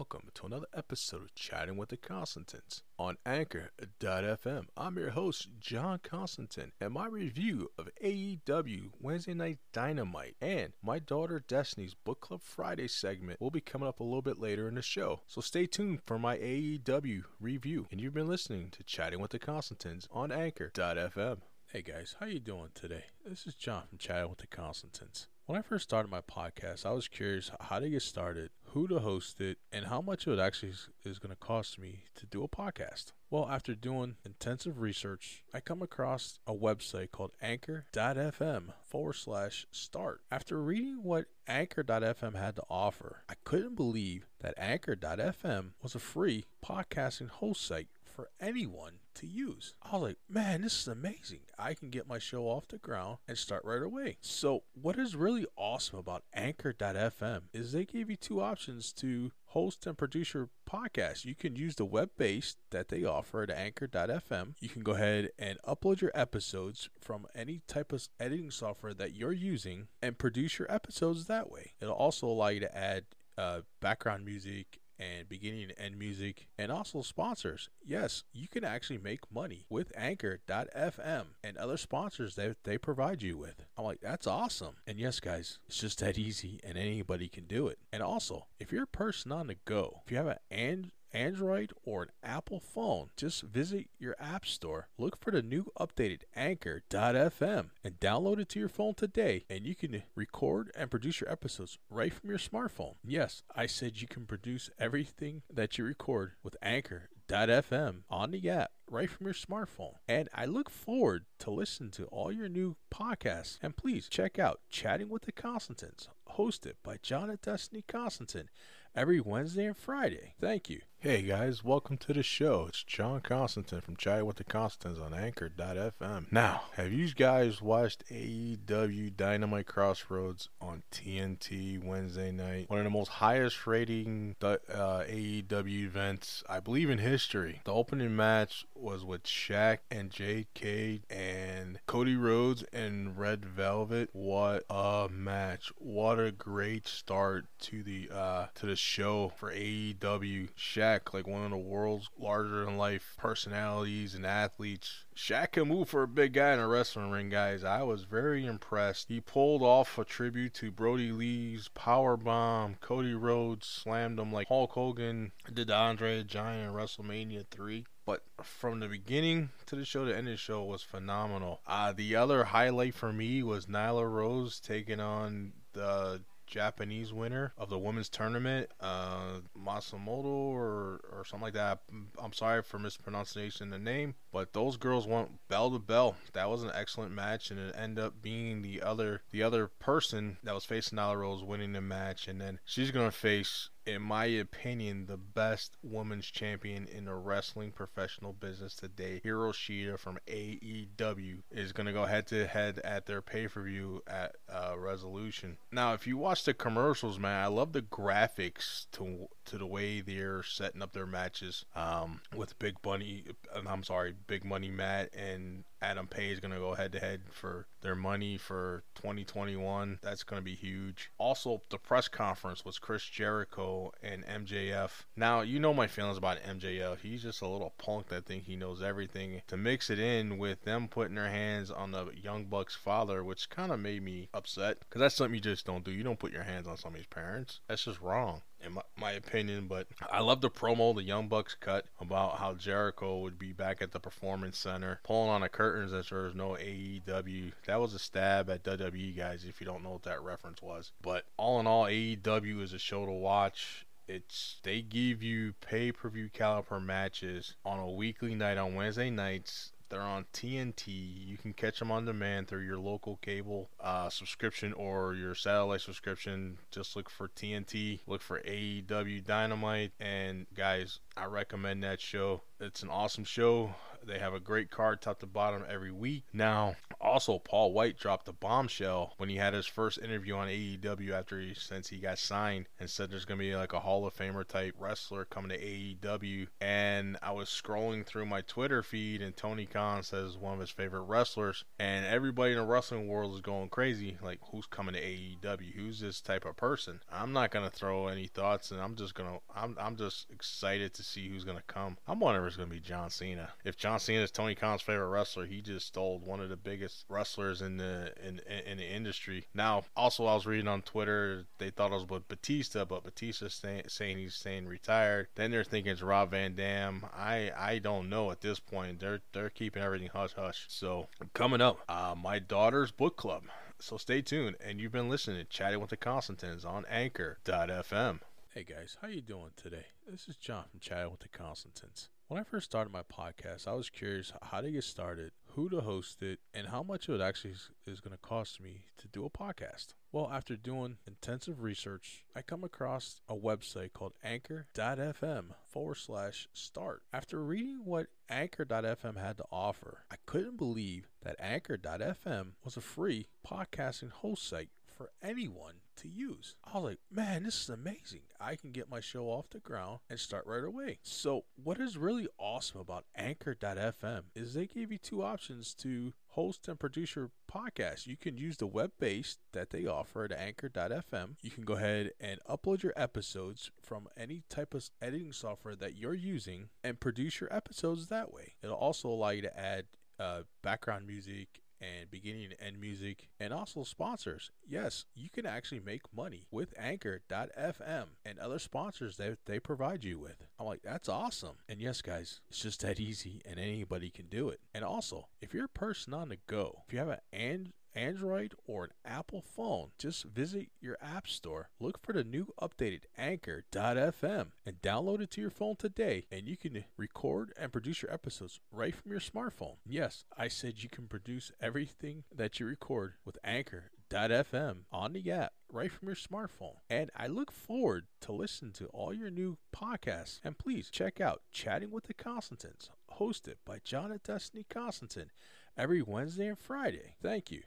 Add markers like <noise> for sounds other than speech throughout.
welcome to another episode of Chatting with the Constantins on Anchor.fm. I'm your host, John Constantine, and my review of AEW Wednesday Night Dynamite and my daughter Destiny's Book Club Friday segment will be coming up a little bit later in the show. So stay tuned for my AEW review. And you've been listening to Chatting with the Constantins on Anchor.fm. Hey guys, how you doing today? This is John from Chatting with the Constantins. When I first started my podcast, I was curious how to get started, who to host it, and how much it actually is going to cost me to do a podcast. Well, after doing intensive research, I come across a website called anchor.fm forward slash start. After reading what anchor.fm had to offer, I couldn't believe that anchor.fm was a free podcasting host site for anyone to use. I was like, man, this is amazing. I can get my show off the ground and start right away. So, what is really awesome about Anchor.fm is they gave you two options to host and produce your podcast. You can use the web based that they offer at Anchor.fm. You can go ahead and upload your episodes from any type of editing software that you're using and produce your episodes that way. It'll also allow you to add uh, background music and beginning and end music and also sponsors. Yes, you can actually make money with Anchor.fm and other sponsors that they provide you with. I'm like, that's awesome. And yes, guys, it's just that easy and anybody can do it. And also, if you're a person on the go, if you have an and Android or an Apple phone, just visit your App Store, look for the new updated Anchor.fm, and download it to your phone today. And you can record and produce your episodes right from your smartphone. Yes, I said you can produce everything that you record with Anchor.fm on the app right from your smartphone. And I look forward to listening to all your new podcasts. And please check out Chatting with the Constantins, hosted by John and Destiny Constantine every Wednesday and Friday. Thank you. Hey guys, welcome to the show. It's John Constantine from Chatting with the Constantins on Anchor.fm. Now, have you guys watched AEW Dynamite Crossroads on TNT Wednesday night? One of the most highest rating uh, AEW events, I believe, in history. The opening match was with Shaq and JK and Cody Rhodes and Red Velvet. What a match! What a great start to the uh, to the show for AEW. Shaq like one of the world's larger than life personalities and athletes. Shaq can move for a big guy in a wrestling ring, guys. I was very impressed. He pulled off a tribute to Brodie Lee's power bomb. Cody Rhodes slammed him like Hulk Hogan did Andre the Giant in WrestleMania 3 but from the beginning to the show, to end of the show was phenomenal. Uh, the other highlight for me was Nyla Rose taking on the Japanese winner of the women's tournament, uh, Masamoto or, or something like that. I'm sorry for mispronouncing the name, but those girls went bell to bell. That was an excellent match, and it ended up being the other the other person that was facing Nyla Rose winning the match, and then she's gonna face in my opinion, the best women's champion in the wrestling professional business today. Hikaru from AEW is going to go head to head at their pay per view at uh, Revolution. Now, if you watch the commercials, man, I love the graphics to to the way they're setting up their matches um, with Big Bunny. I'm sorry, Big Money Matt and Adam Page is going to go head to head for their money for 2021. That's going to be huge. Also, the press conference was Chris Jericho and MJF. Now, you know my feelings about MJF. He's just a little punk that think he knows everything. To mix it in with them putting their hands on the Young Bucks father, which kind of made me upset because that's something you just don't do. You don't put your hands on somebody's parents. That's just wrong in my, my, opinion. But I love the promo the Young Bucks cut about how Jericho would be back at the Performance Center, pulling on the curtains as there was no AEW. That was a stab at WWE guys, if you don't know what that reference was. But all in all, AEW is a show to watch. It's they give you pay per view caliber matches on a weekly night on Wednesday nights they're on TNT. You can catch them on demand through your local cable uh, subscription or your satellite subscription. Just look for TNT, look for AEW Dynamite, and guys, I recommend that show. It's an awesome show. they have a great card top to bottom every week. Now, also Paul White dropped a bombshell when he had his first interview on AEW after he since he got signed and said there's gonna be like a Hall of Famer type wrestler coming to AEW. And I was scrolling through my Twitter feed and Tony Khan says one of his favorite wrestlers, and everybody in the wrestling world is going crazy. Like, who's coming to AEW? Who's this type of person? I'm not gonna throw any thoughts, and I'm just gonna I'm I'm just excited to see who's gonna come. I'm wondering if it's gonna be John Cena. If John Cena is Tony Khan's favorite wrestler, he just stole one of the biggest wrestlers in the in in the industry. Now, also I was reading on Twitter they thought it was with Batista, but Batista's saying, saying he's staying retired. Then they're thinking it's Rob Van Dam. I I don't know at this point. They're they're keeping everything hush hush. So coming up, uh, my daughter's book club. So stay tuned. And you've been listening to Chatting with the Constantins on Anchor.fm. Hey guys, how you doing today? This is John from Chatting with the Constantins. When I first started my podcast, I was curious how to get started, who to host it, and how much it actually is going to cost me to do a podcast. Well, after doing intensive research, I come across a website called anchor.fm forward slash start. After reading what anchor.fm had to offer, I couldn't believe that anchor.fm was a free podcasting host site for anyone to use. I was like, man, this is amazing. I can get my show off the ground and start right away. So, what is really awesome about Anchor.fm is they gave you two options to host and produce your podcast. You can use the web based that they offer at Anchor.fm. You can go ahead and upload your episodes from any type of editing software that you're using and produce your episodes that way. It'll also allow you to add uh, background music and beginning and end music and also sponsors. Yes, you can actually make money with anchor.fm and other sponsors that they provide you with. I'm like, that's awesome. And yes, guys, it's just that easy and anybody can do it. And also, if you're a person on the go, if you have an and Android or an Apple phone, just visit your App Store, look for the new updated Anchor.fm, and download it to your phone today. And you can record and produce your episodes right from your smartphone. Yes, I said you can produce everything that you record with Anchor.fm on the app right from your smartphone. And I look forward to listening to all your new podcasts. And please check out Chatting with the Constantins, hosted by John and Destiny Constantin every Wednesday and Friday. Thank you.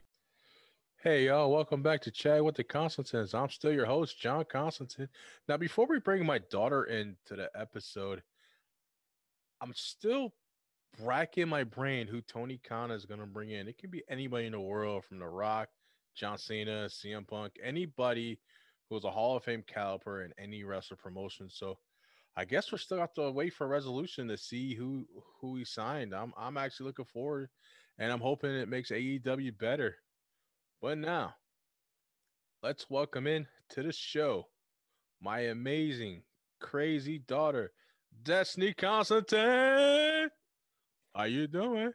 Hey, y'all, welcome back to Chat with the Constantins. I'm still your host, John Constantin. Now, before we bring my daughter into the episode, I'm still racking my brain who Tony Khan is going to bring in. It can be anybody in the world from The Rock, John Cena, CM Punk, anybody who's a Hall of Fame caliber in any wrestler promotion. So I guess we're still have to wait for a resolution to see who who he signed. I'm I'm actually looking forward and I'm hoping it makes AEW better. But now, let's welcome in to the show my amazing, crazy daughter, Destiny Constantine. How you doing?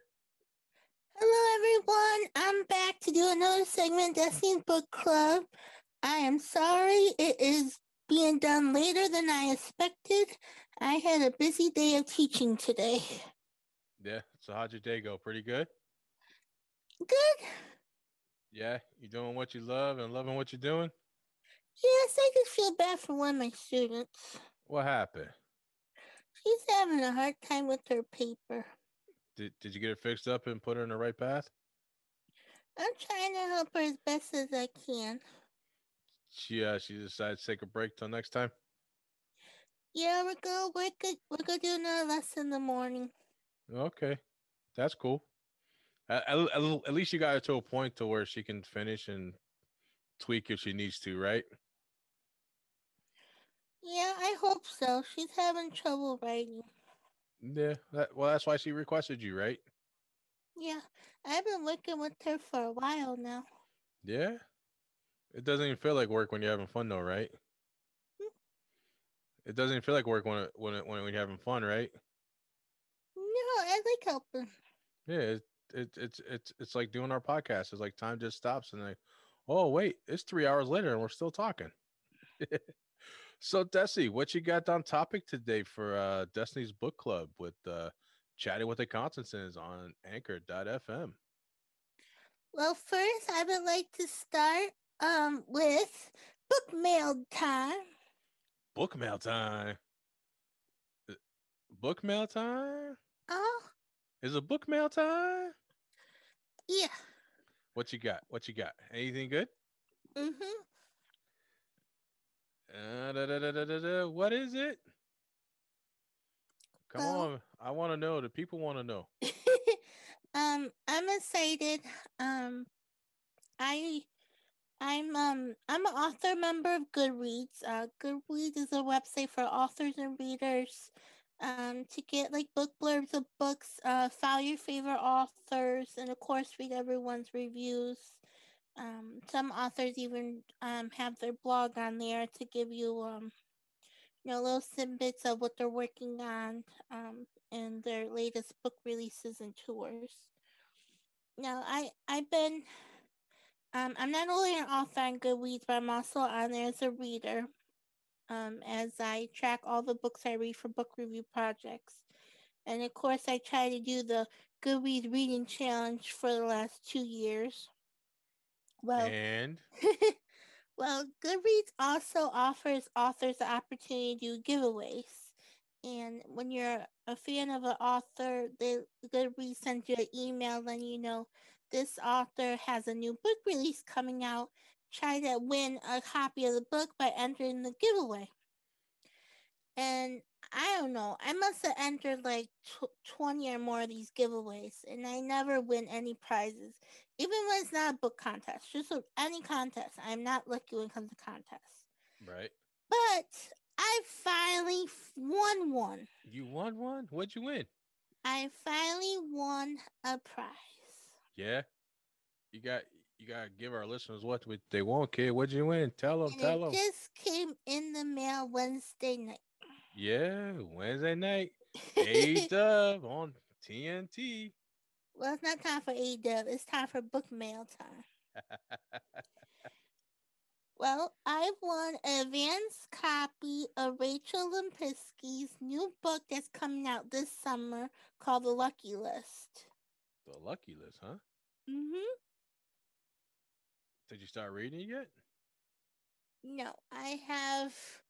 Hello, everyone. I'm back to do another segment, Destiny's Book Club. I am sorry it is being done later than I expected. I had a busy day of teaching today. Yeah. So how'd your day go? Pretty good. Good. Yeah, you're doing what you love and loving what you're doing? Yes, I just feel bad for one of my students. What happened? She's having a hard time with her paper. Did Did you get it fixed up and put her in the right path? I'm trying to help her as best as I can. She uh she decides to take a break till next time. Yeah, we're gonna we're gonna, we're gonna do another lesson in the morning. Okay, that's cool. At, at, at least you got her to a point to where she can finish and tweak if she needs to, right? Yeah, I hope so. She's having trouble writing. Yeah, that, well, that's why she requested you, right? Yeah, I've been working with her for a while now. Yeah, it doesn't even feel like work when you're having fun, though, right? Hmm. It doesn't even feel like work when it, when it, when you're having fun, right? No, I like helping. Yeah, it, it, it's it's it's like doing our podcast. It's like time just stops and like, oh wait, it's three hours later and we're still talking. <laughs> so Desi, what you got on topic today for uh Destiny's book club with uh chatting with the Constantins on anchor.fm? Well, first I would like to start um with book mail time. Book mail time. Uh, book mail time? Oh, Is it book mail time? Yeah. What you got? What you got? Anything good? Mm-hmm. Uh, da, da, da. What is it? Come on. I want to know. The people want to know. <laughs> um, I'm excited. Um, I, I'm um, I'm an author member of Goodreads. Uh, Goodreads is a website for authors and readers. Um, to get like book blurbs of books, uh, follow your favorite authors, and of course, read everyone's reviews. Um, some authors even um have their blog on there to give you um, you know, little snippets of what they're working on. Um, and their latest book releases and tours. Now, I I've been um I'm not only an author on Goodreads, but I'm also on there as a reader. Um, as I track all the books I read for book review projects, and of course, I try to do the Goodreads reading challenge for the last two years. Well, And <laughs> well, Goodreads also offers authors the opportunity to do giveaways. And when you're a fan of an author, they Goodreads sends you an email letting you know this author has a new book release coming out. Try to win a copy of the book by entering the giveaway. And I don't know, I must have entered like tw- 20 or more of these giveaways, and I never win any prizes even when it's not a book contest, just any contest, I'm not lucky when it comes to contests. right. But I finally won one. You won one? What'd you win? I finally won a prize. Yeah. You got you gotta give our listeners what they want, kid. What'd you win? Tell them, And tell them. just came in the mail Wednesday night. Yeah, Wednesday night. <laughs> A dub on TNT. well, it's not time for A dub, it's time for book mail time. <laughs> Well, I've won an advanced copy of Rachel Lempisky's new book that's coming out this summer called The Lucky List. the lucky list, huh? Mm-hmm. Did you start reading it yet? No, I have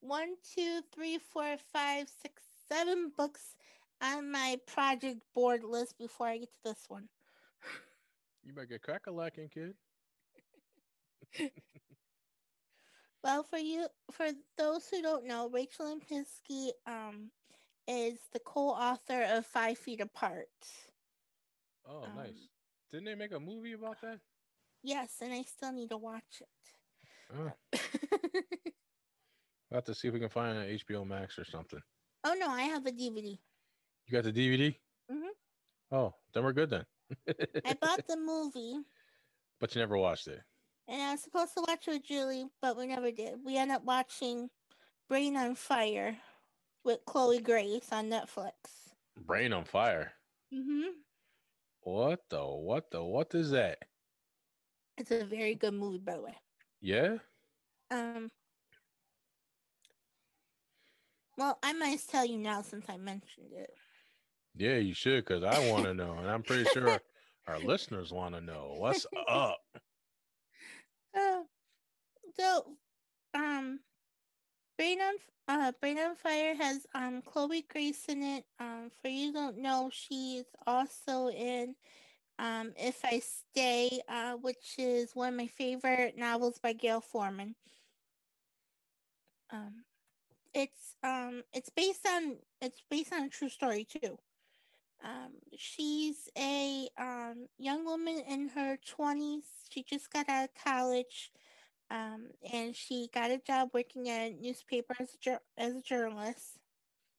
one, two, three, four, five, six, seven books on my project board list before I get to this one. You better get crack a lacking, kid. <laughs> <laughs> Well, for you, for those who don't know, Rachel Lempisky um is the co-author of Five Feet Apart. Oh, Um, nice. Didn't they make a movie about that? Yes, and I still need to watch Oh, it. <laughs> we'll have to see if we can find it on HBO Max or something. oh no, I have a DVD. You got the DVD? Mhm. Oh, then we're good then. I bought <laughs> the movie. but you never watched it. And I was supposed to watch it with Julie, but we never did. We ended up watching Brain on Fire with Chloe Grace on Netflix. Brain on Fire. Mm-hmm. What the what the what is that? It's a very good movie, by the way. Yeah? Um. Well, I might as tell you now since I mentioned it. Yeah, you should, because I want to know. And I'm pretty sure our <laughs> listeners want to know. What's up? <laughs> Uh, so, um, Brain on uh Brain on Fire has um Chloe Grace in it. Um, for you don't know, she's also in um If I Stay, uh, which is one of my favorite novels by Gayle Forman. Um, it's um it's based on it's based on a true story too. Um, she's a um, young woman in her 20s. She just got out of college um, and she got a job working at a newspaper as a, as a journalist.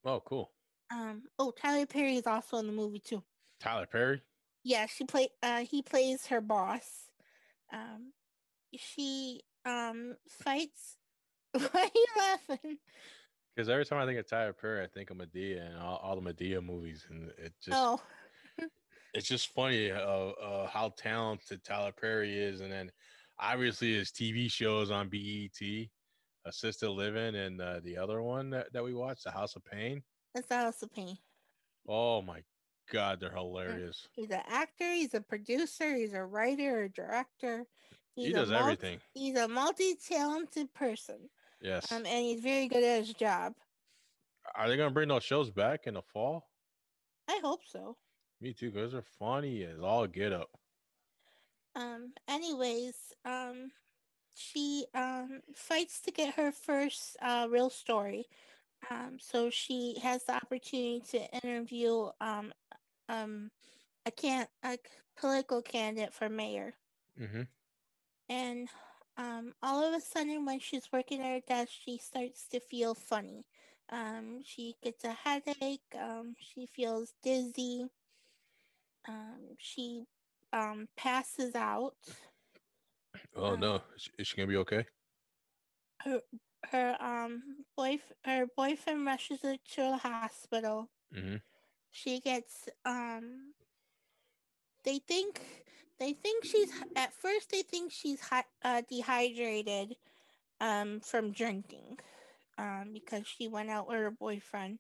Oh, cool. Um, oh, Tyler Perry is also in the movie too. Tyler Perry? Yeah, she play. Uh, he plays her boss. Um, she um fights. <laughs> Why are you laughing? Because every time I think of Tyler Perry, I think of Madea and all, all the Madea movies. And it just oh, <laughs> it's just funny uh, uh, how talented Tyler Perry is, and then obviously his TV shows on BET, Assisted Living, and uh, the other one that, that we watched, The House of Payne. that's the House of Payne. Oh my God, they're hilarious. He's an actor. He's a producer. He's a writer, a director. He's he does multi- everything. He's a multi-talented person, Yes. um, and he's very good at his job. Are they gonna bring those shows back in the fall? I hope so. Me too, because they're funny as all get up. Um, anyways, um, she um fights to get her first uh real story. Um, so she has the opportunity to interview um um a can a political candidate for mayor. Mm-hmm. And um, all of a sudden, when she's working at her desk, she starts to feel funny. Um, she gets a headache. Um, she feels dizzy. Um, she um, passes out. Oh Um, no, is, is she gonna be okay? Her her um boyf her boyfriend rushes her to the hospital. Mm-hmm. She gets um. They think they think she's at first they think she's hi- uh, dehydrated um from drinking um because she went out with her boyfriend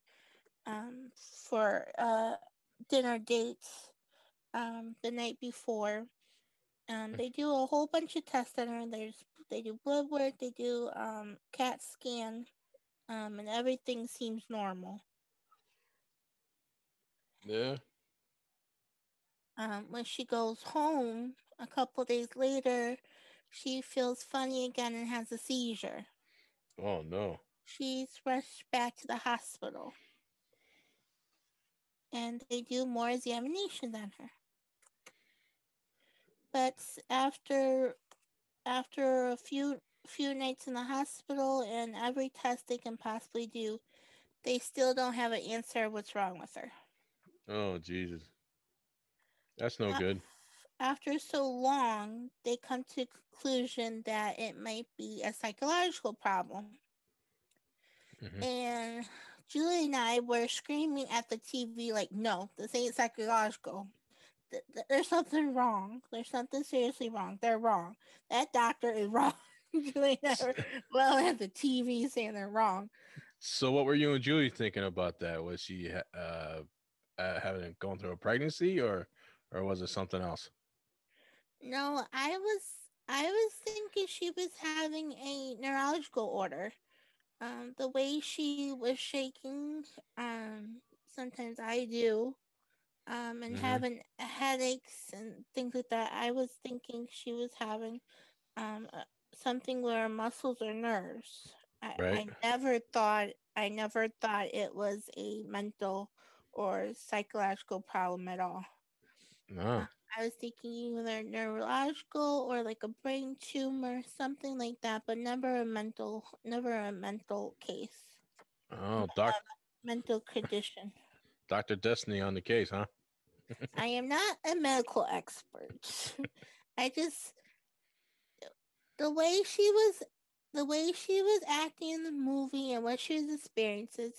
um for uh dinner dates um the night before. Um they do a whole bunch of tests on her. There's they do blood work they do um cat scan um and everything seems normal. Yeah. um when she goes home a couple days later she feels funny again and has a seizure. Oh no. she's rushed back to the hospital. And they do more examinations on her but after after a few few nights in the hospital and every test they can possibly do they still don't have an answer what's wrong with her Oh Jesus. That's no Uh, good. after so long they come to the conclusion that it might be a psychological problem Mhm. and Julie and I were screaming at the TV like, "No, this ain't psychological. Th- th- There's something wrong. There's something seriously wrong. They're wrong. That doctor is <laughs> wrong." Julie and <laughs> well at the TV saying they're wrong. So what were you and Julie thinking about that? Was she uh, uh having gone through a pregnancy or or was it something else? No, I was I was thinking she was having a neurological order. Um, the way she was shaking, um, sometimes I do, um, and Mhm. having headaches and things like that. I was thinking she was having um uh, something with her muscles or nerves. I, I never thought I never thought it was a mental or psychological problem at all. No. I was thinking either neurological or like a brain tumor, something like that, but never a mental, never a mental case, Oh, doc, mental condition. <laughs> Doctor Destiny on the case, huh? I am not a medical expert. <laughs> I just the way she was, the way she was acting in the movie and what she was experiencing,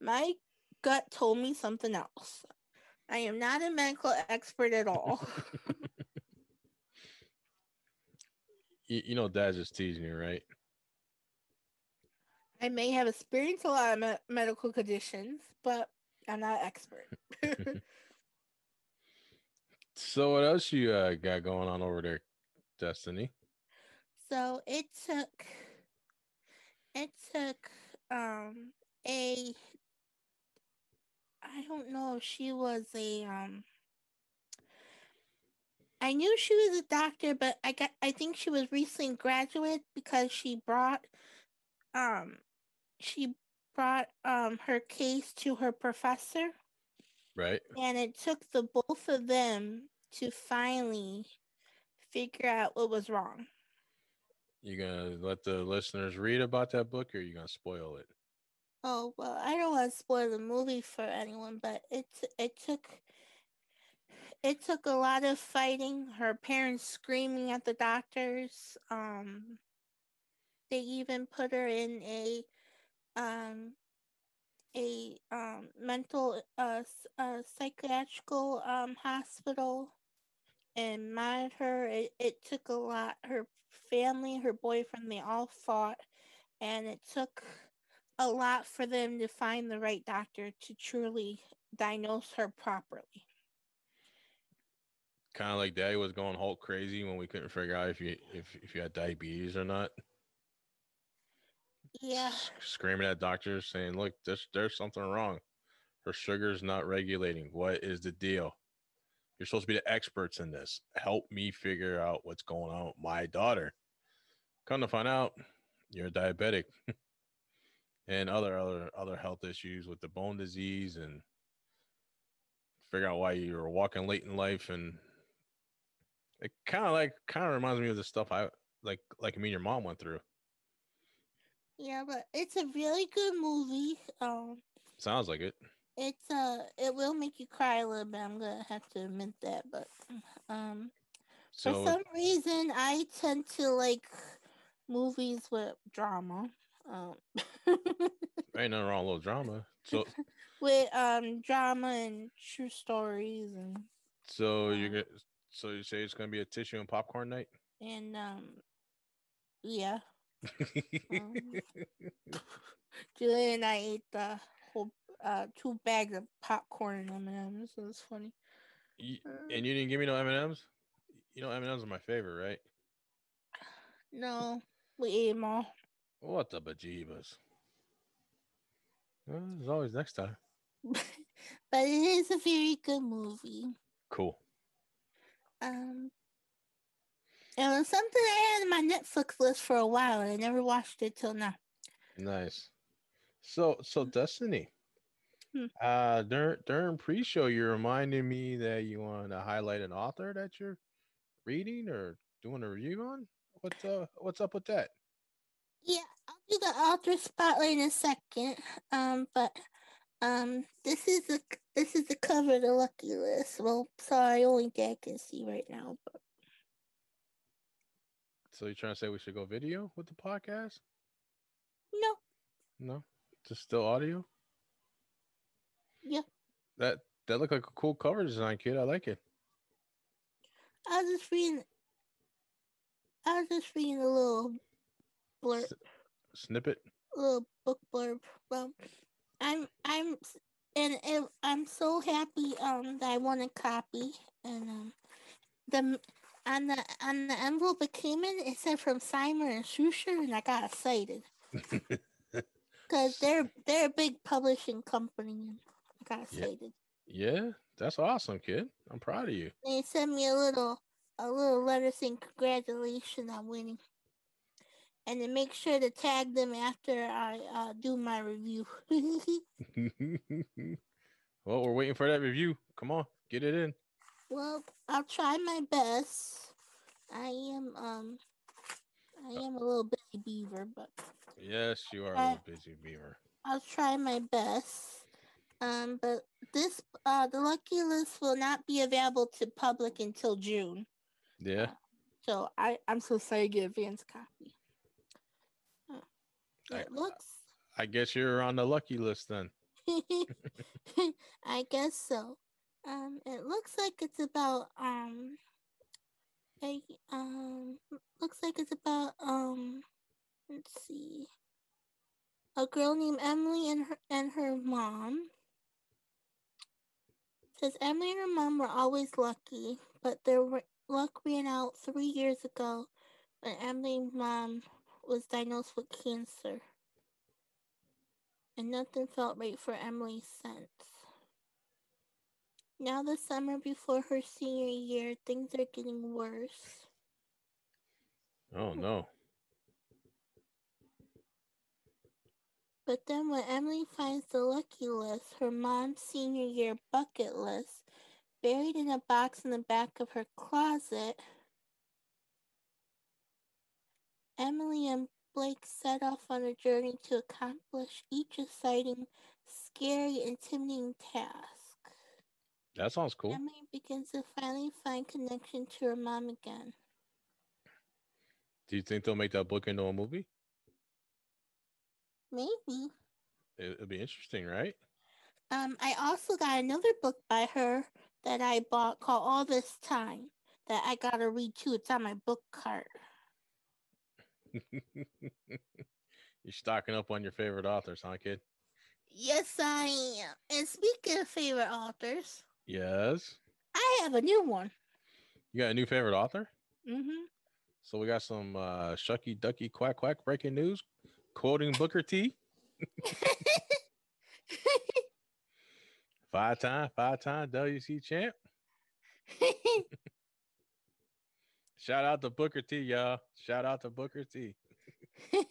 my gut told me something else. I am not a medical expert at all. <laughs> You, you know, Dad's just teasing you, right? I may have experienced a lot of me- medical conditions, but I'm not an expert. <laughs> So what else you uh, got going on over there, Destiny? so it took it took um a I don't know if she was a um I knew she was a doctor, but I got I think she was recently graduate because she brought um she brought um her case to her professor Right? and it took the both of them to finally figure out what was wrong. You gonna let the listeners read about that book, or you gonna spoil it? Oh well, I don't want to spoil the movie for anyone, but it it took it took a lot of fighting. Her parents screaming at the doctors. Um, they even put her in a um a um mental uh, uh psychiatrical um hospital and mad her. It, it took a lot. Her family, her boyfriend, they all fought, and it took a lot for them to find the right doctor to truly diagnose her properly. Kind of like Daddy was going Hulk crazy when we couldn't figure out if you if if you had diabetes or not. Yeah, screaming at doctors saying, "Look, there's there's something wrong. Her sugar's not regulating. What is the deal? You're supposed to be the experts in this. Help me figure out what's going on with my daughter. Come to find out, you're diabetic <laughs> and other other other health issues with the bone disease and figure out why you're walking late in life and it kind of like kind of reminds me of the stuff I like like me and your mom went through. Yeah, but it's a really good movie. Um, Sounds like it. it's uh, it will make you cry a little bit. I'm gonna have to admit that, but um, for some reason, I tend to like movies with drama. Um, <laughs> ain't nothing wrong with drama. So <laughs> with um drama and true stories and so you're gonna so you say it's gonna be a tissue and popcorn night? and um, yeah. Um, and I ate the whole uh two bags of popcorn and M&Ms. It was funny. Y- Uh, and you didn't give me no M and M's. You know M and M's are my favorite, right? no, we ate them all. What the bejeebus? Well, there's always next time. <laughs> but it is a very good movie. Cool. Um, it was something I had on my Netflix list for a while, and I never watched it till now. Nice. So so Destiny. Hmm. Uh during during pre-show you reminded me that you want to highlight an author that you're reading or doing a review on. What's uh what's up with that? Yeah, I'll do the author spotlight in a second. Um, but um, this is the this is the cover of the lucky list. Well, sorry, only Dad can see right now. But So you trying to say we should go video with the podcast? no, No, just still audio. Yeah. That that looked like a cool cover design, kid. I like it. I was just reading. I was just reading a little blurb, S- snippet. little book blurb. Well, I'm I'm and it, I'm so happy um that I won a copy and um the on the on the envelope it came in it said from Simon and Schuster and I got excited <laughs> because they're they're a big publishing company and I got Yeah. excited. yeah, that's awesome, kid. I'm proud of you. They sent me a little a little letter saying congratulations on winning. And then make sure to tag them after I uh, do my review. <laughs> <laughs> well, we're waiting for that review. Come on, get it in. Well, I'll try my best. I am um I am a little busy beaver, but Yes, you are a Uh, little busy, Beaver. I'll try my best. Um, but this uh the lucky list will not be available to public until June. Yeah, So I I'm so sorry to get advance copy. Uh, I- It looks I guess you're on the lucky list then. <laughs> I guess so. Um, it looks like it's about um, a um, looks like it's about um, let's see, a girl named Emily and her and her mom. Says Emily and her mom were always lucky, but their wa- luck ran out three years ago when Emily's mom was diagnosed with cancer and nothing felt right for Emily since. Now, the summer before her senior year, things are getting worse. Oh no. But then, when Emily finds the lucky list, her mom's senior year bucket list, buried in a box in the back of her closet, Emily and Blake set off on a journey to accomplish each exciting, scary, intimidating task. That sounds cool. Emily begins to finally find connection to her mom again. Do you think they'll make that book into a movie? Maybe. It, it'll be interesting, right? Um, I also got another book by her that I bought called All This Time that I gotta read too. It's on my book cart. <laughs> You're stocking up on your favorite authors, huh, kid? Yes, I am. And speaking of favorite authors, Yes. I have a new one. You got a new favorite author? Mm-hmm. So we got some uh, shucky ducky quack quack breaking news, quoting Booker T. <laughs> Five time, five time WC champ. <laughs> Shout out to Booker T, y'all. Shout out to Booker T. <laughs>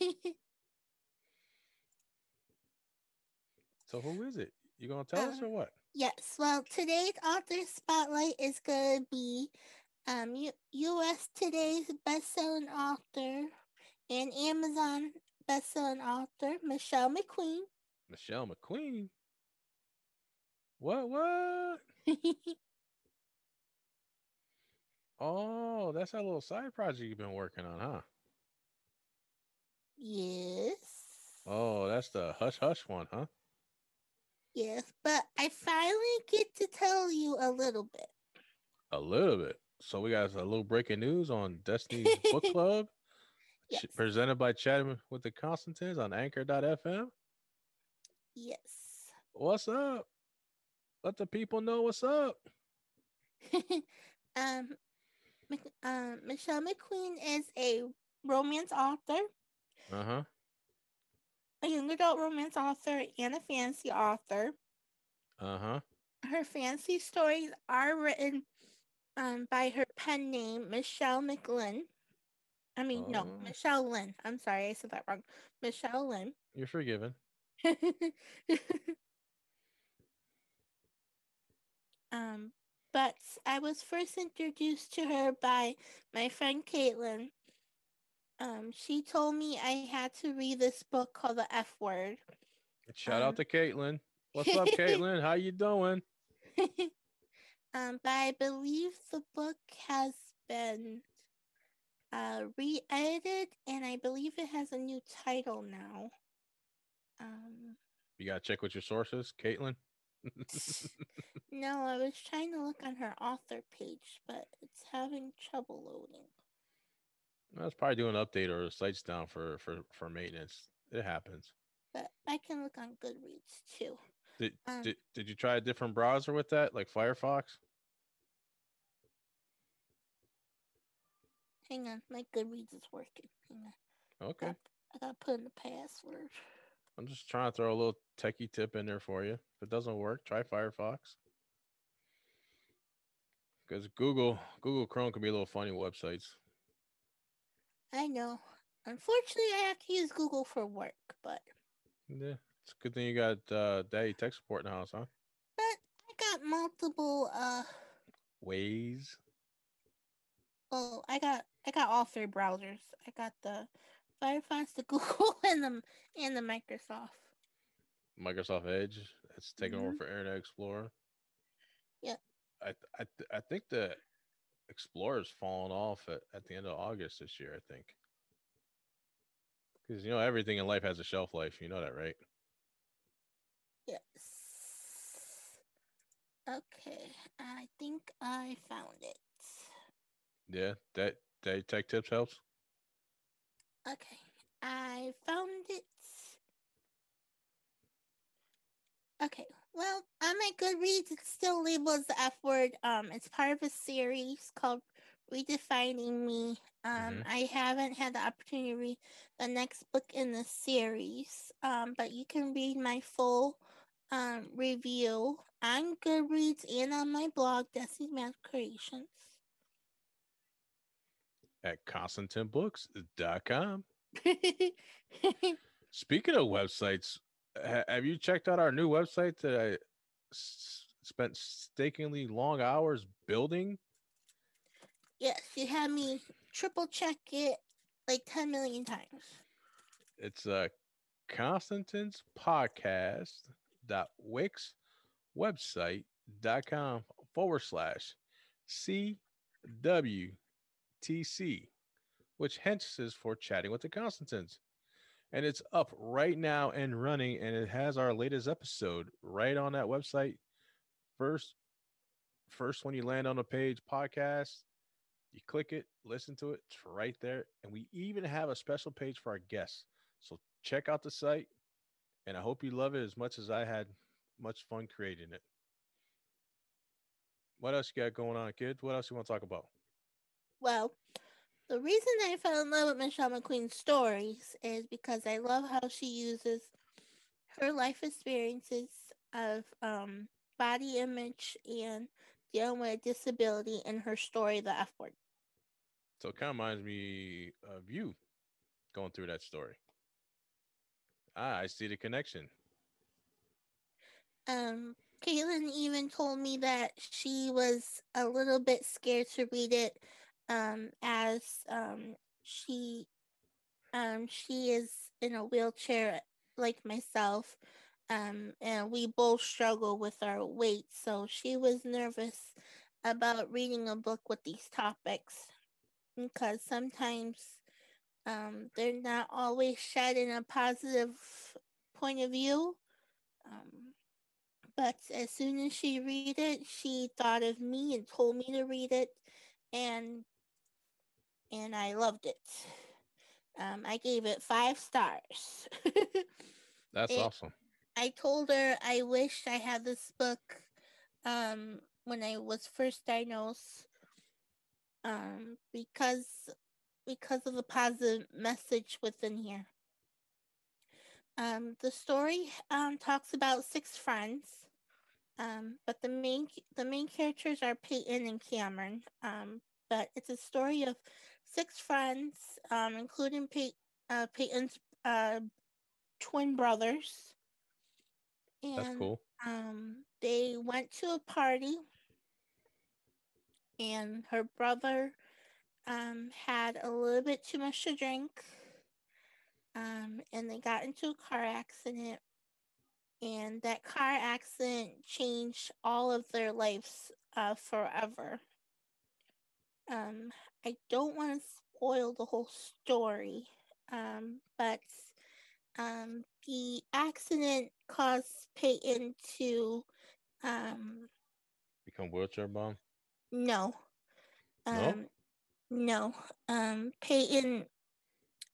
So who is it? You gonna tell us Uh, or what? Yes, well, today's author spotlight is going to be um, U- U.S. Today's best-selling author and Amazon best-selling author Michelle McQueen. Michelle McQueen. What? What? <laughs> Oh, that's that little side project you've been working on, huh? yes. Oh, that's the hush hush one, huh? Yes, but I finally get to tell you a little bit. A little bit. So we got a little breaking news on Destiny's Book <laughs> Club, Yes. presented by Chatting with the Constantins on Anchor.fm. Yes. What's up? Let the people know what's up. <laughs> um, um, Michelle McQueen is a romance author, Uh huh. A young adult romance author, and a fantasy author. Uh huh. Her fantasy stories are written um, by her pen name, Michelle McLynn. I mean, no, Oh. Michelle Lynn. I'm sorry, I said that wrong. Michelle Lynn. You're forgiven. <laughs> um, but I was first introduced to her by my friend Caitlin. Um, she told me I had to read this book called The F Word. Shout Um, out to Caitlin. What's up, <laughs> Caitlin? How you doing? <laughs> um, but I believe the book has been uh, re-edited, and I believe it has a new title now. Um, You gotta check with your sources, Caitlin. <laughs> no, I was trying to look on her author page, but it's having trouble loading. That's probably doing an update or the site's down for for for maintenance. It happens. But I can look on Goodreads too. Did Um, did did you try a different browser with that, like Firefox? Hang on, my Goodreads is working. Hang on, Okay. I gotta put in the password. I'm just trying to throw a little techie tip in there for you. If it doesn't work, try Firefox. Because Google Google Chrome can be a little funny with websites. I know. Unfortunately, I have to use Google for work, but Yeah, it's a good thing you got uh, Daddy Tech Support in the house, huh? but I got multiple. Uh, Waze. oh, I got I got all three browsers. I got the Firefox, the <laughs> Google, and the and the Microsoft. Microsoft Edge. It's taking over Mhm. for Internet Explorer. Yeah. I th- I th- I think the Explorer's fallen off at, at the end of August this year. I think because you know everything in life has a shelf life. You know that, right? Yes. Okay, I think I found it. Yeah. That that tech tips helps. Okay, I found it. Okay, well, on my Goodreads, it's still labeled as the F word. Um, it's part of a series called Redefining Me. Um, Mhm. I haven't had the opportunity to read the next book in the series. Um, but you can read my full um review on Goodreads and on my blog, Destiny's Math Creations. At constantinbooks.com. <laughs> Speaking of websites, have you checked out our new website that I s- spent stakingly long hours building? yes, you had me triple check it like 10 million times. It's uh Constantine's podcast dot wix website dot com forward slash CWTC, which hence is for chatting with the Constantins. And it's up right now and running, and it has our latest episode right on that website. First, first when you land on the page podcast, you click it, listen to it, it's right there. And we even have a special page for our guests. So check out the site, and I hope you love it as much as I had much fun creating it. What else you got going on, kids What else you want to talk about? Well, the reason I fell in love with Michelle McQueen's stories is because I love how she uses her life experiences of um body image and dealing with a disability in her story, The F Word. So it kind of reminds me of you going through that story. Ah, I see the connection. Um, Caitlin even told me that she was a little bit scared to read it, um, as um she um she is in a wheelchair like myself, um, and we both struggle with our weight, so she was nervous about reading a book with these topics because sometimes um, they're not always shed in a positive point of view. Um, but as soon as she read it, she thought of me and told me to read it, and and I loved it. Um, I gave it five stars. <laughs> That's it, awesome. I told her I wished I had this book um, when I was first diagnosed um, because because of the positive message within here. Um, the story um, talks about six friends, um, but the main the main characters are Peyton and Cameron. Um, but it's a story of six friends, um, including Pey- uh, Peyton's uh, twin brothers. And, That's cool. Um, they went to a party, and her brother um, had a little bit too much to drink, um, and they got into a car accident. And that car accident changed all of their lives uh, forever. Um, I don't want to spoil the whole story, um, but um, the accident caused Peyton to um, become wheelchair bound. No, no, um, no. Um, Peyton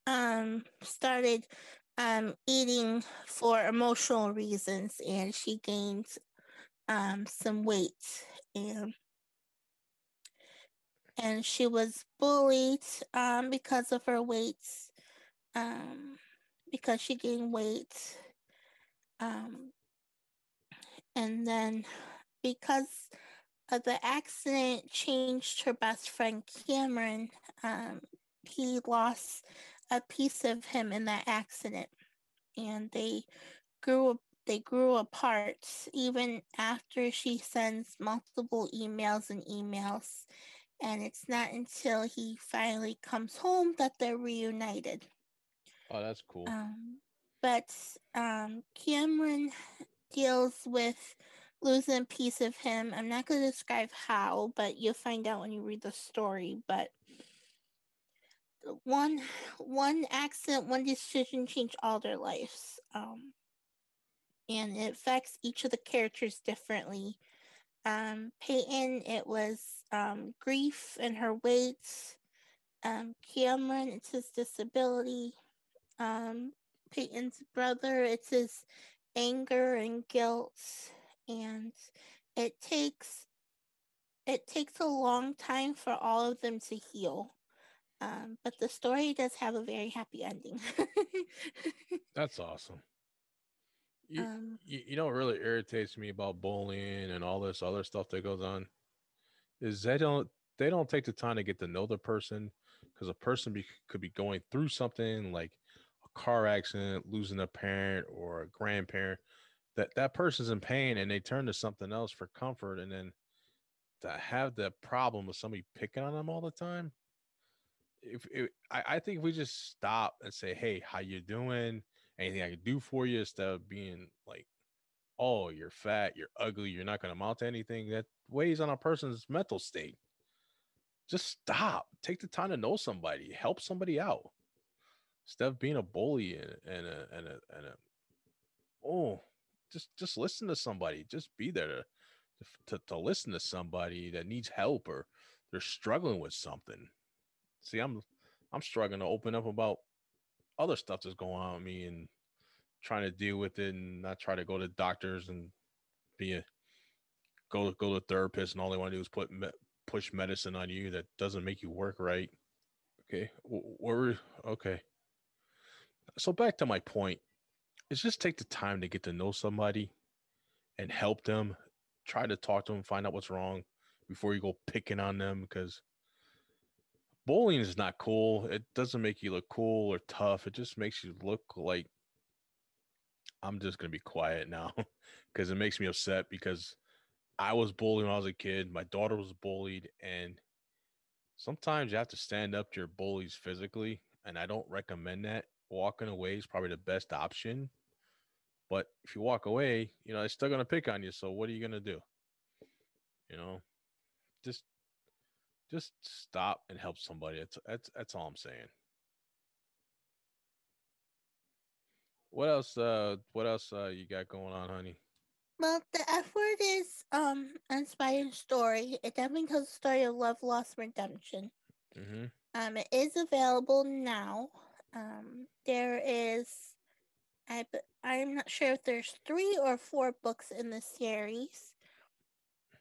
um started um eating for emotional reasons, and she gained um some weight and and she was bullied um because of her weight um because she gained weight um and then because of the accident changed her best friend cameron um he lost a piece of him in that accident and they grew they grew apart even after she sends multiple emails and emails and it's not until he finally comes home that they're reunited. Oh, that's cool. Um, but um, Cameron deals with losing a piece of him. I'm not going to describe how, but you'll find out when you read the story. But one one accident, one decision changed all their lives, um, and it affects each of the characters differently. Um, Peyton, it was um, grief and her weight. Um, Cameron, it's his disability. Um, Peyton's brother, it's his anger and guilt. And it takes it takes a long time for all of them to heal. Um, but the story does have a very happy ending. <laughs> That's awesome. You, um, you, you know what really irritates me about bullying and all this other stuff that goes on is they don't they don't take the time to get to know the person because a person be, could be going through something like a car accident, losing a parent or a grandparent. That that person's in pain and they turn to something else for comfort, and then to have the problem of somebody picking on them all the time. If, if I, I think if we just stop and say, "Hey, how you doing? Anything I can do for you?" instead of being like, "Oh, you're fat, you're ugly, you're not going to amount to anything," that weighs on a person's mental state. Just stop. Take the time to know somebody. Help somebody out. Instead of being a bully and, and a and a and a oh, just just listen to somebody. Just be there to to, to listen to somebody that needs help or they're struggling with something. See, I'm I'm struggling to open up about other stuff that's going on with me and trying to deal with it and not try to go to doctors and be a go to go to a therapist and all they want to do is put me, push medicine on you that doesn't make you work right. Okay, we're okay. So back to my point, is just take the time to get to know somebody and help them try to talk to them, find out what's wrong before you go picking on them because bullying is not cool. It doesn't make you look cool or tough. It just makes you look like I'm just gonna be quiet now <laughs> because it makes me upset because I was bullied when I was a kid. My daughter was bullied, and sometimes you have to stand up to your bullies physically, and I don't recommend that. Walking away is probably the best option. But if you walk away, you know, they're still gonna pick on you. So what are you gonna do? You know, just just stop and help somebody. That's that's that's all I'm saying. What else? Uh, what else? Uh, you got going on, honey? Well, the F word is um inspired story. It definitely tells the story of love, loss, redemption. Mm-hmm. Um, it is available now. Um, there is, I I'm not sure if there's three or four books in the series.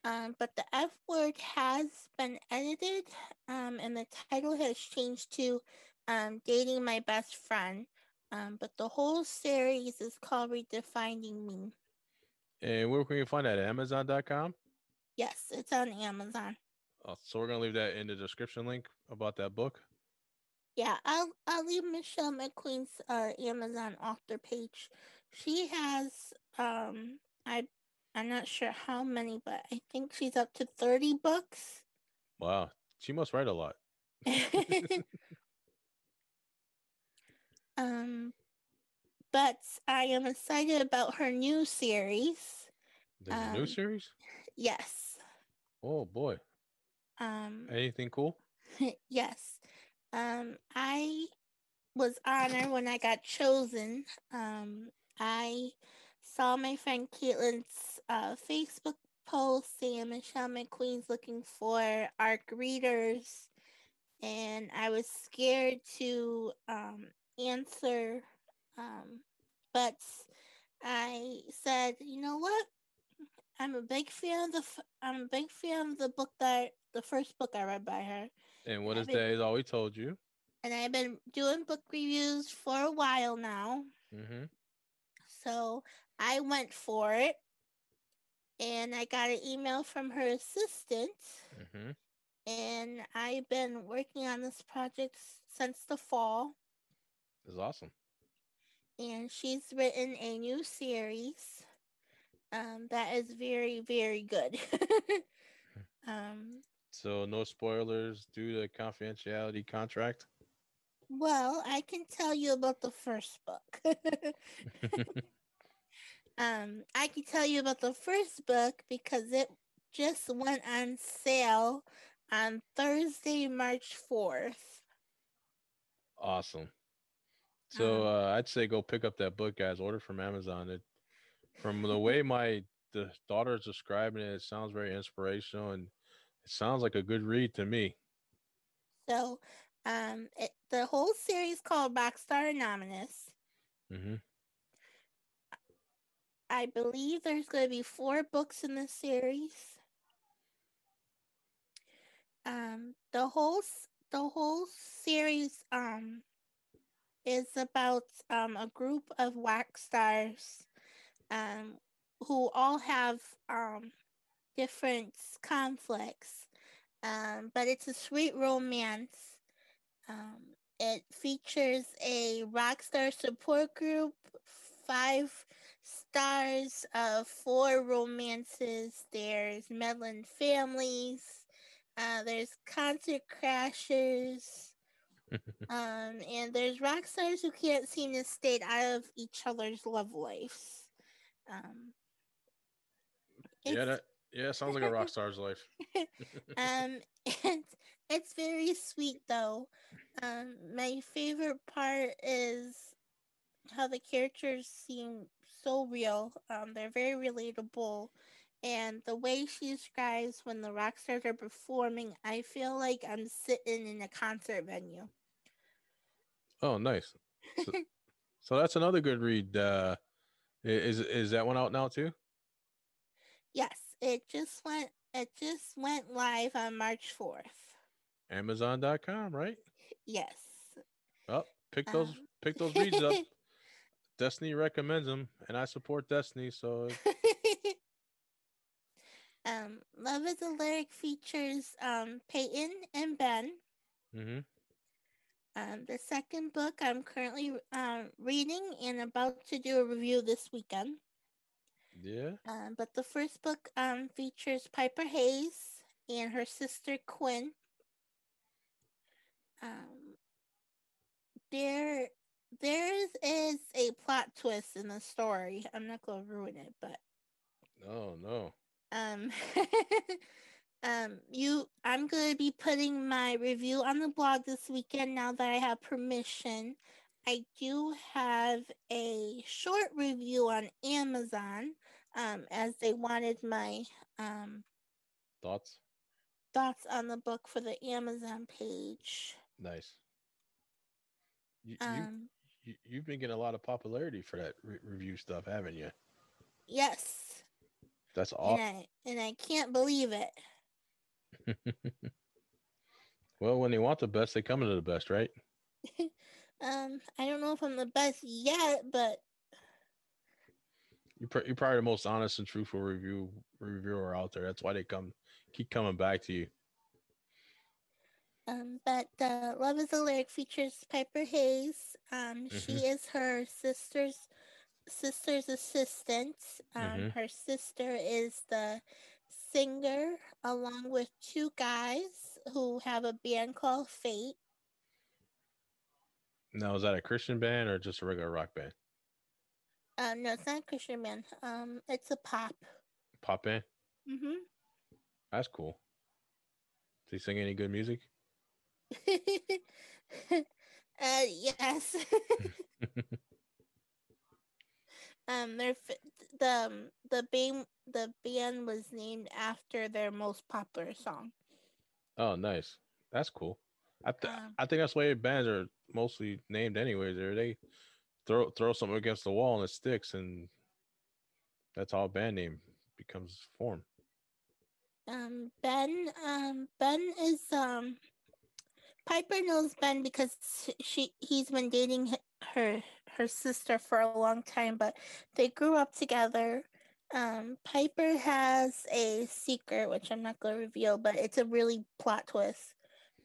Um, but the F word has been edited, um, and the title has changed to um, Dating My Best Friend. Um, but the whole series is called Redefining Me. And where can you find that? Amazon.com? Yes, it's on Amazon. Uh, so we're gonna leave that in the description link about that book. Yeah, I'll I'll leave Michelle McQueen's uh, Amazon author page. She has um I I'm not sure how many, but I think she's up to 30 books. Wow. She must write a lot. <laughs> um, but I am excited about her new series. The a new Um, series? Yes. Oh boy. Um, Anything cool? <laughs> yes. Um, I was honored when I got chosen. Um, I saw my friend Caitlin's uh, Facebook post saying Michelle McQueen's looking for ARC readers, and I was scared to um, answer, um, but I said, you know what? I'm a big fan of the. f- I'm a big fan of the book that the first book I read by her, And what is mean- that? Is all we told you. and I've been doing book reviews for a while now. Mm-hmm. So I went for it and I got an email from her assistant. Mm-hmm. And I've been working on this project since the fall. It's awesome. And she's written a new series um, that is very, very good. <laughs> um, So no spoilers due to confidentiality contract. well, I can tell you about the first book. <laughs> <laughs> Um, I can tell you about the first book because it just went on sale on Thursday, March 4th. awesome. So Um, uh, I'd say go pick up that book, guys. Order from Amazon. It from the way <laughs> my the daughter is describing it, it sounds very inspirational and it sounds like a good read to me. So, um, it, the whole series called Rockstar Anonymous. Mm-hmm. I believe there's going to be four books in the series. Um, the whole the whole series um is about um a group of wax stars um who all have um different conflicts. Um, but it's a sweet romance. Um, it features a rock star support group, five stars of four romances. There's meddling families. Uh, there's concert crashers. <laughs> Um, and there's rock stars who can't seem to stay out of each other's love lives. Um, Yeah, it's- that yeah, sounds like a rock <laughs> star's life. <laughs> um, and it's very sweet though. Um, my favorite part is how the characters seem so real. Um, they're very relatable, and the way she describes when the rock stars are performing, I feel like I'm sitting in a concert venue. Oh, nice. So, so that's another good read. Uh, is is that one out now too? Yes, it just went. It just went live on March fourth. Amazon.com, right? Yes. Oh, pick those Um, pick those reads up. <laughs> Destiny recommends them, and I support Destiny. So <laughs> Um, Love is a Lyric features um, Peyton and Ben. Mm-hmm. Um, the second book I'm currently um, reading and about to do a review this weekend. Yeah. Um, but the first book um, features Piper Hayes and her sister Quinn. Um, there, there is a plot twist in the story. I'm not going to ruin it, but Oh no. um, <laughs> um, you, I'm going to be putting my review on the blog this weekend now that I have permission. I do have a short review on Amazon, um, as they wanted my um Thoughts? thoughts on the book for the Amazon page. Nice. You, Um, you, you've been getting a lot of popularity for that re- review stuff, haven't you? yes, That's and awesome. I and I can't believe it. <laughs> well, when they want the best, they come into the best, right? <laughs> Um, I don't know if I'm the best yet, but You're, pr- you're probably the most honest and truthful review reviewer out there. That's why they come keep coming back to you. Um, but uh, Love is a Lyric features Piper Hayes. Um, she Mhm. is her sister's sister's assistant. Um, Mhm. her sister is the singer, along with two guys who have a band called Fate. Now, is that a Christian band or just a regular rock band? Um, no, it's not a Christian band. Um, it's a pop. Pop band? Mm-hmm. That's cool. Do they sing any good music? <laughs> uh, yes. <laughs> um, their the um, the band the band was named after their most popular song. Oh, nice. That's cool. I th- Um, I think that's why bands are mostly named anyways. Or they throw throw something against the wall and it sticks, and that's how a band name becomes formed. Um, Ben, um, Ben is um, Piper knows Ben because she he's been dating her her sister for a long time, but they grew up together. Um, Piper has a secret, which I'm not going to reveal, but it's a really plot twist.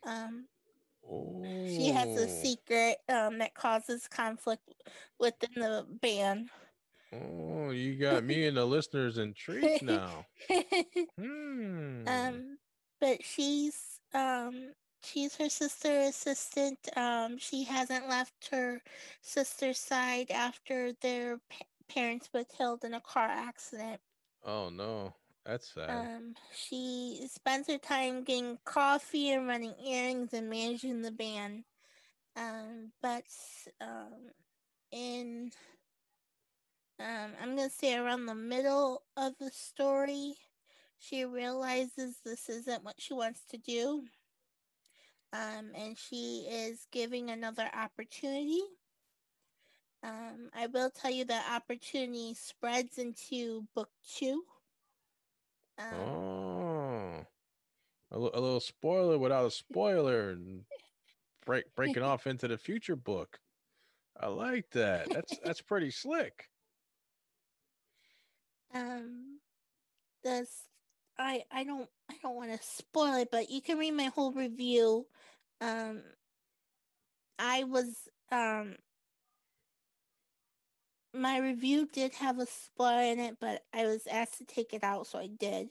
Um, Oh, she has a secret um that causes conflict within the band. Oh, you got me and the listeners intrigued now. <laughs> Hmm. um but she's um she's her sister assistant um she hasn't left her sister's side after their pa- parents were killed in a car accident. Oh no, that's sad. um she spends her time getting coffee and running errands and managing the band um but um in um i'm gonna say around the middle of the story she realizes this isn't what she wants to do um and she is giving another opportunity um i will tell you that opportunity spreads into book two um, oh, a, little spoiler without a spoiler, and break breaking <laughs> off into the future book. I like that. That's <laughs> that's pretty slick. um this i i don't i don't want to spoil it but you can read my whole review um i was um my review did have a spoiler in it but i was asked to take it out so i did.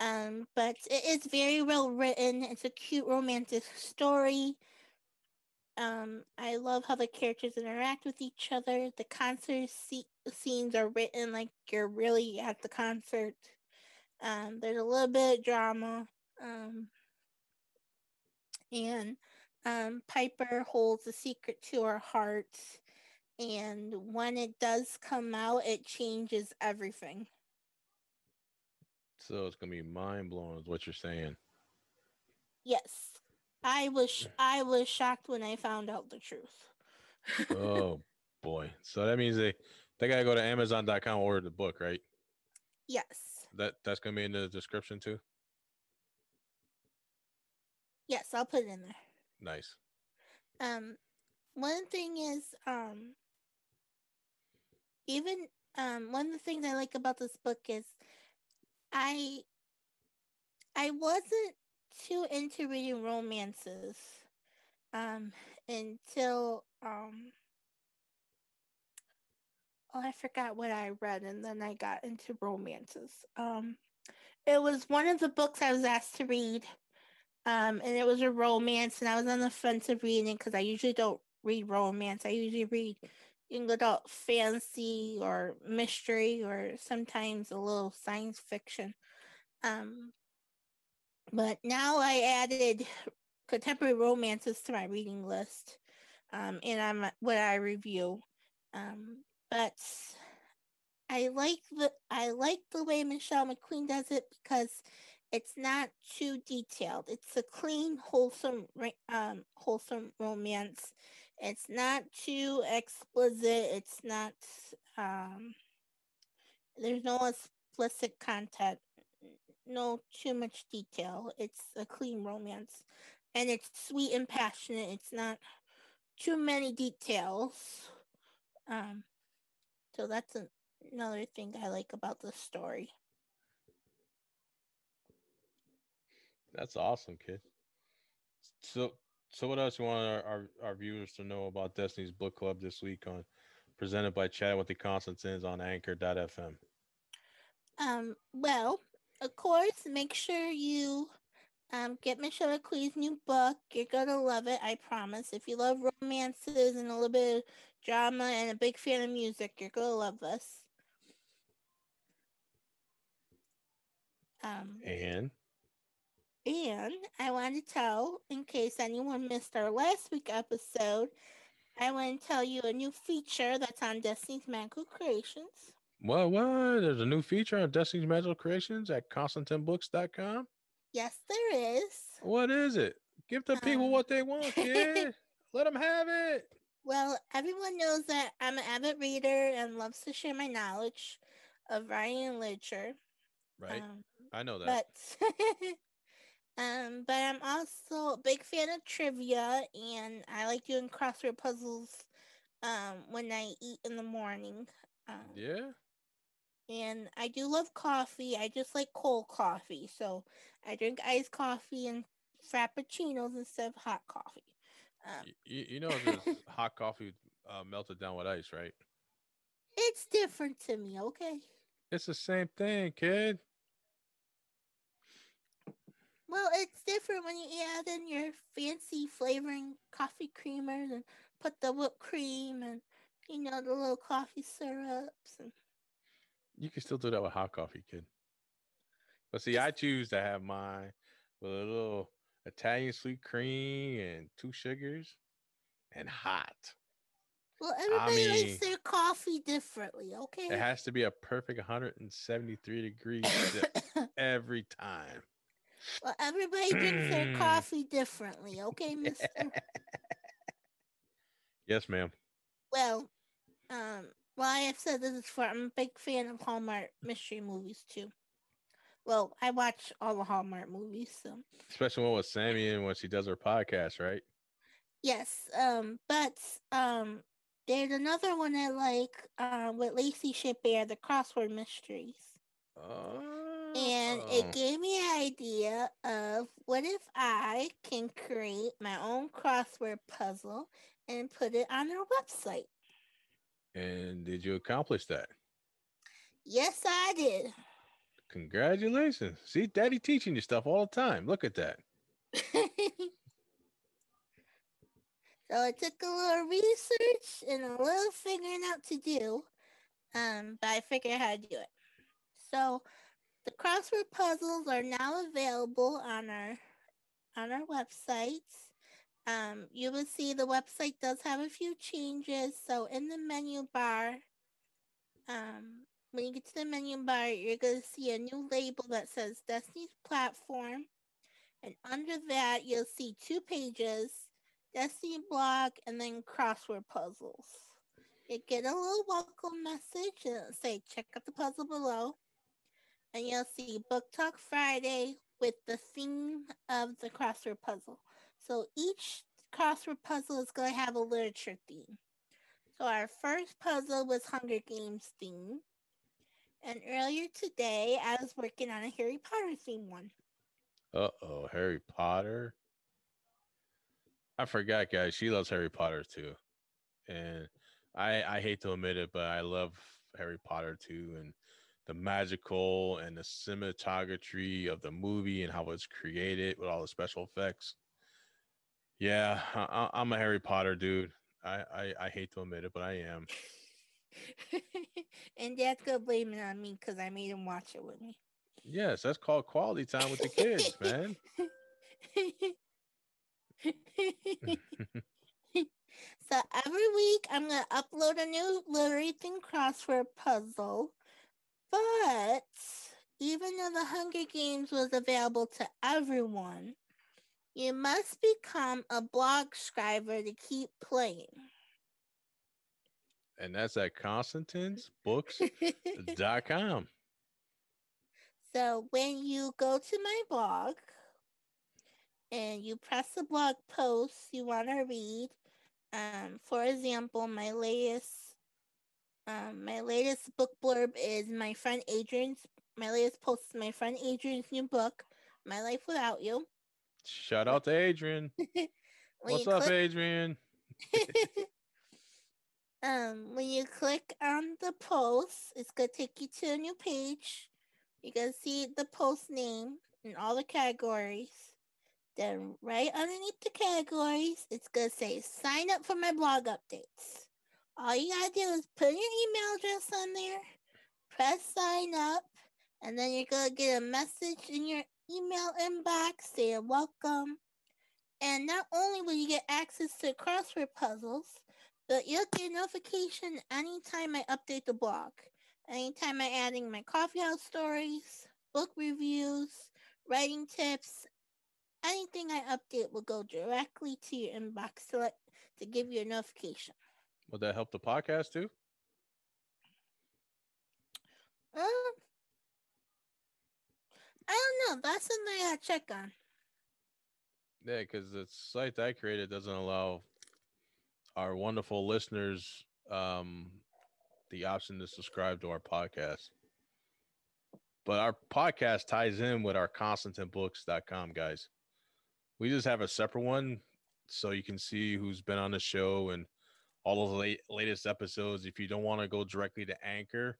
Um but it is very well written. It's a cute romantic story. Um i love how the characters interact with each other. The concert se- scenes are written like you're really at the concert. Um there's a little bit of drama. Um and um piper holds a secret to her heart and when it does come out it changes everything So it's gonna be mind blowing, is what you're saying. yes i was sh- i was shocked when i found out the truth <laughs> Oh boy. So that means they they gotta go to Amazon.com order the book, right? yes That that's gonna be in the description too. Yes i'll put it in there Nice. um one thing is um even um one of the things i like about this book is i I wasn't too into reading romances um until um oh I forgot what I read and then I got into romances. Um it was one of the books I was asked to read. Um and it was a romance and I was on the fence of reading because I usually don't read romance. I usually read young adult fantasy or mystery or sometimes a little science fiction. Um but now I added contemporary romances to my reading list, um, and I'm what I review. Um, but I like the I like the way Michelle McQueen does it because it's not too detailed. It's a clean, wholesome, um, wholesome romance. It's not too explicit. It's not. Um, there's no explicit content no too much detail. It's a clean romance. And it's sweet and passionate. It's not too many details. Um so that's an, another thing I like about the story. That's awesome, kid. So so what else you want our, our, our viewers to know about Destiny's Book Club this week on presented by Chatting with the Constantins on anchor.fm? Um, well, of course, make sure you um, get Michelle McQueen's new book. You're gonna love it, I promise. If you love romances and a little bit of drama and a big fan of music, you're gonna love this. Um, and and I want to tell, in case anyone missed our last week episode, I want to tell you a new feature that's on Destiny's Magical Creations. What? What? There's a new feature on Destiny's Magical Creations at ConstantinBooks.com? Yes, there is. What is it? Give the people um, what they want, <laughs> kid. Let them have it. Well, everyone knows that I'm an avid reader and loves to share my knowledge of writing and literature. Right. Um, I know that. But <laughs> um, but I'm also a big fan of trivia and I like doing crossword puzzles um when I eat in the morning. Um, yeah and I do love coffee. I just like cold coffee, so I drink iced coffee and frappuccinos instead of hot coffee. Um, you, you know, <laughs> hot coffee uh, melted down with ice, right? It's different to me, okay? It's the same thing, kid. Well, it's different when you add in your fancy flavoring coffee creamers and put the whipped cream and you know the little coffee syrups and you can still do that with hot coffee, kid. But see, I choose to have mine with a little Italian sweet cream and two sugars and hot. Well, everybody I mean, likes their coffee differently, okay? It has to be a perfect 173 degrees <laughs> every time. Well, everybody drinks their coffee differently, okay, <laughs> mister? yes, ma'am. Well, um, well, I have said this before. I'm a big fan of Hallmark mystery movies too. Well, I watch all the Hallmark movies, so especially one with Sammy and when she does her podcast, right? Yes, um, but um, there's another one I like uh, with Lacey Chabert, the crossword mysteries. Oh. And it gave me an idea of what if I can create my own crossword puzzle and put it on our website. And did you accomplish that? Yes, I did. Congratulations. See, daddy teaching you stuff all the time. Look at that. <laughs> so I took a little research and a little figuring out to do. Um, but I figured how to do it. So the crossword puzzles are now available on our on our websites. Um, you will see the website does have a few changes. So in the menu bar, um, when you get to the menu bar, you're going to see a new label that says Destiny's Platform. And under that, you'll see two pages, Destiny blog, and then crossword puzzles. You get a little welcome message and say, check out the puzzle below. And you'll see Book Talk Friday with the theme of the crossword puzzle. So each crossword puzzle is going to have a literature theme. So our first puzzle was Hunger Games theme. And earlier today, I was working on a Harry Potter theme one. Uh oh, Harry Potter. I forgot, guys. She loves Harry Potter too, and I I hate to admit it, but I love Harry Potter too, and the magical and the cinematography of the movie and how it's created with all the special effects. Yeah, I, am a Harry Potter dude. I, I I hate to admit it, but I am. <laughs> and Dad's gonna blame it on me because I made him watch it with me. Yes, that's called quality time with the kids, man. <laughs> so every week I'm gonna upload a new Labyrinthine crossword puzzle. But even though the Hunger Games was available to everyone, you must become a blog scriber to keep playing. And that's at constantinsbooks.com. <laughs> so when you go to my blog and you press the blog post you want to read, um, for example, my latest um, my latest book blurb is my friend Adrian's. My latest post is my friend Adrian's new book, My Life Without You. Shout out to Adrian. <laughs> What's up, click- Adrian? <laughs> um, when you click on the post, it's gonna take you to a new page. You can see the post name and all the categories. Then right underneath the categories, it's gonna say sign up for my blog updates. All you gotta do is put your email address on there, press sign up, and then you're gonna get a message in your email inbox saying welcome. And not only will you get access to crossword puzzles, but you'll get a notification anytime I update the blog. Anytime I'm adding my coffee house stories, book reviews, writing tips, anything I update will go directly to your inbox to, let, to give you a notification. Would that help the podcast too? Um, I don't know. That's something I check on. Yeah, because the site that I created doesn't allow our wonderful listeners um, the option to subscribe to our podcast. But our podcast ties in with our constantinbooks.com, guys. We just have a separate one so you can see who's been on the show and all of the late, latest episodes. If you don't want to go directly to Anchor,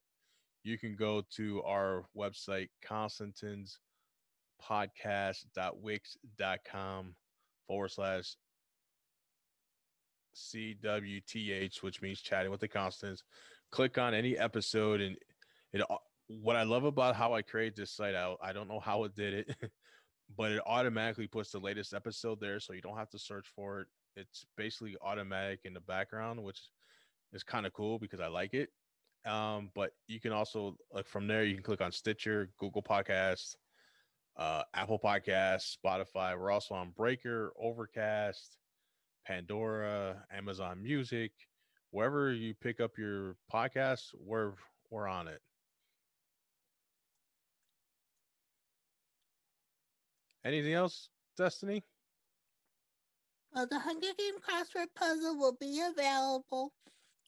you can go to our website, Constantine's podcast.wix.com forward slash CWTH, which means chatting with the Constants. Click on any episode, and it. Uh, what I love about how I create this site, I, I don't know how it did it, <laughs> but it automatically puts the latest episode there, so you don't have to search for it it's basically automatic in the background, which is kind of cool because I like it. Um, but you can also like from there you can click on Stitcher, Google Podcasts, uh, Apple Podcasts, Spotify. We're also on Breaker, Overcast, Pandora, Amazon Music, wherever you pick up your podcasts, we're we're on it. Anything else, Destiny? Well, the Hunger Game crossword puzzle will be available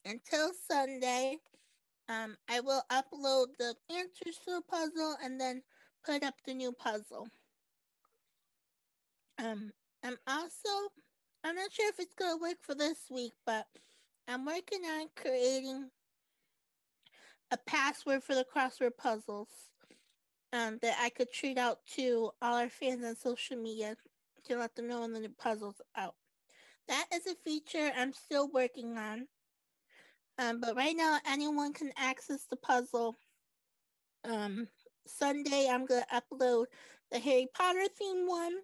until Sunday. Um, I will upload the answers to the puzzle and then put up the new puzzle. Um, I'm also, I'm not sure if it's going to work for this week, but I'm working on creating a password for the crossword puzzles um, that I could tweet out to all our fans on social media to let them know when the new puzzle's out. That is a feature I'm still working on. Um, but right now, anyone can access the puzzle. Um, Sunday, I'm going to upload the Harry Potter theme one.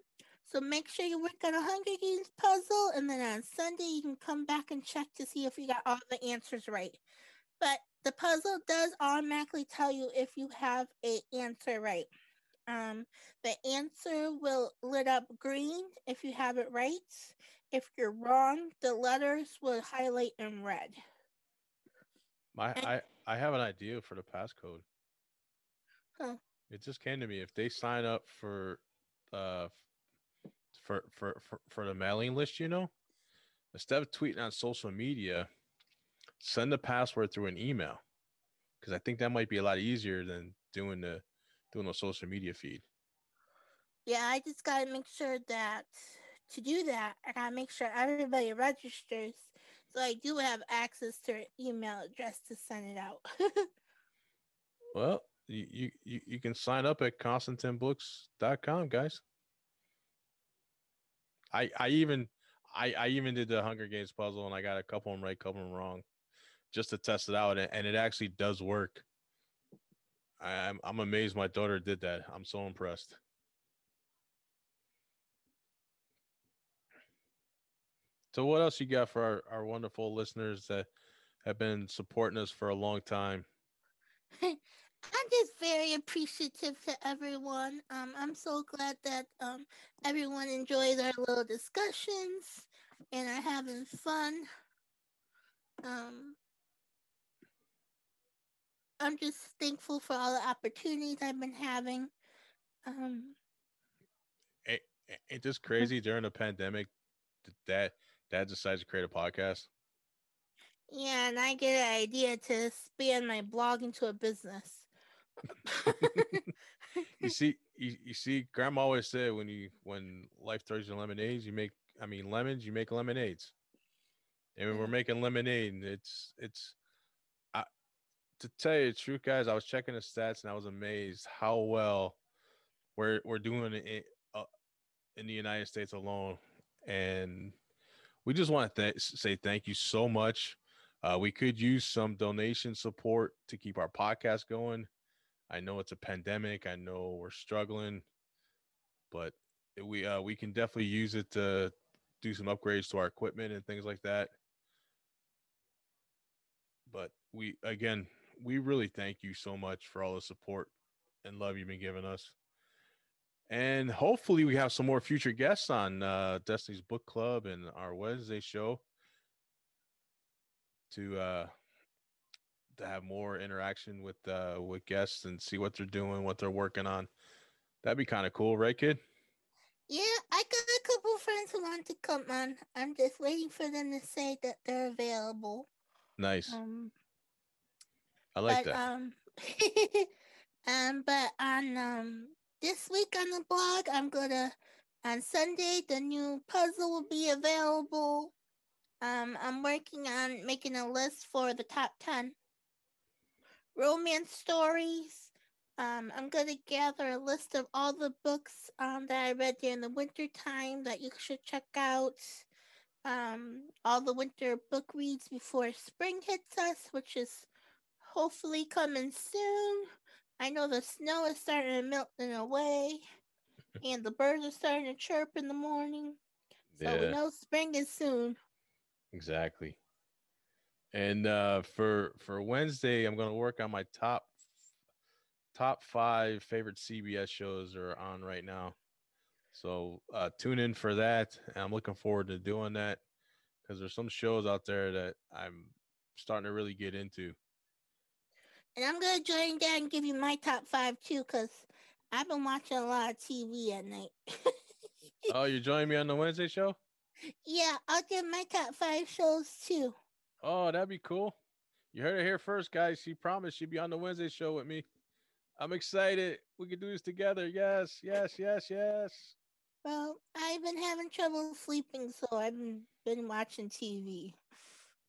So make sure you work on a Hunger Games puzzle, and then on Sunday, you can come back and check to see if you got all the answers right. But the puzzle does automatically tell you if you have a answer right. Um, the answer will lit up green if you have it right. If you're wrong, the letters will highlight in red. My and, I I have an idea for the passcode. Huh. It just came to me. If they sign up for uh for for for, for the mailing list, you know, instead of tweeting on social media, send the password through an email. Because I think that might be a lot easier than doing the doing the social media feed. Yeah, I just gotta make sure that to do that, I gotta make sure everybody registers so I do have access to her email address to send it out. <laughs> well, you, you you can sign up at constantinebooks.com, guys. I I even I I even did the Hunger Games puzzle and I got a couple of them right, couple of them wrong, just to test it out, and, and it actually does work. I'm I'm amazed my daughter did that. I'm so impressed. So what else you got for our, our wonderful listeners that have been supporting us for a long time? <laughs> I'm just very appreciative to everyone. Um, I'm so glad that um, everyone enjoys our little discussions and are having fun. Um, I'm just thankful for all the opportunities I've been having. Um, ain't, ain't this crazy during the pandemic that dad decides to create a podcast? Yeah, and I get an idea to expand my blog into a business. <laughs> you see, you, you see, Grandma always said when you when life throws you lemonades, you make I mean lemons, you make lemonades. And when we're making lemonade, and it's it's to tell you the truth, guys. I was checking the stats and I was amazed how well we're we're doing it uh, in the United States alone, and we just want to th- say thank you so much. Uh, we could use some donation support to keep our podcast going. I know it's a pandemic. I know we're struggling, but we uh, we can definitely use it to do some upgrades to our equipment and things like that. But we again, we really thank you so much for all the support and love you've been giving us. And hopefully we have some more future guests on uh, Destiny's Book Club and our Wednesday show to uh, to have more interaction with uh with guests and see what they're doing, what they're working on. That'd be kind of cool, right, kid? Yeah, I got a couple friends who want to come on. I'm just waiting for them to say that they're available. Nice. Um, I like but, that. Um, <laughs> um, but on um this week on the blog, I'm gonna on Sunday the new puzzle will be available. Um, I'm working on making a list for the top ten romance stories. Um, I'm going to gather a list of all the books um, that I read during the winter time that you should check out. Um, all the winter book reads before spring hits us, which is hopefully coming soon. I know the snow is starting to melt away, and the birds are starting to chirp in the morning. So yeah. we know spring is soon. Exactly. And uh, for for Wednesday, I'm going to work on my top top five favorite CBS shows are on right now. So uh, tune in for that. And I'm looking forward to doing that because there's some shows out there that I'm starting to really get into. And I'm gonna join that and give you my top five too, because I've been watching a lot of TV at night. <laughs> oh, you're joining me on the Wednesday show? Yeah, I'll give my top five shows too. Oh, that'd be cool. You heard it here first, guys. She promised she'd be on the Wednesday show with me. I'm excited. We could do this together. Yes, yes, yes, yes. Well, I've been having trouble sleeping, so I've been watching TV.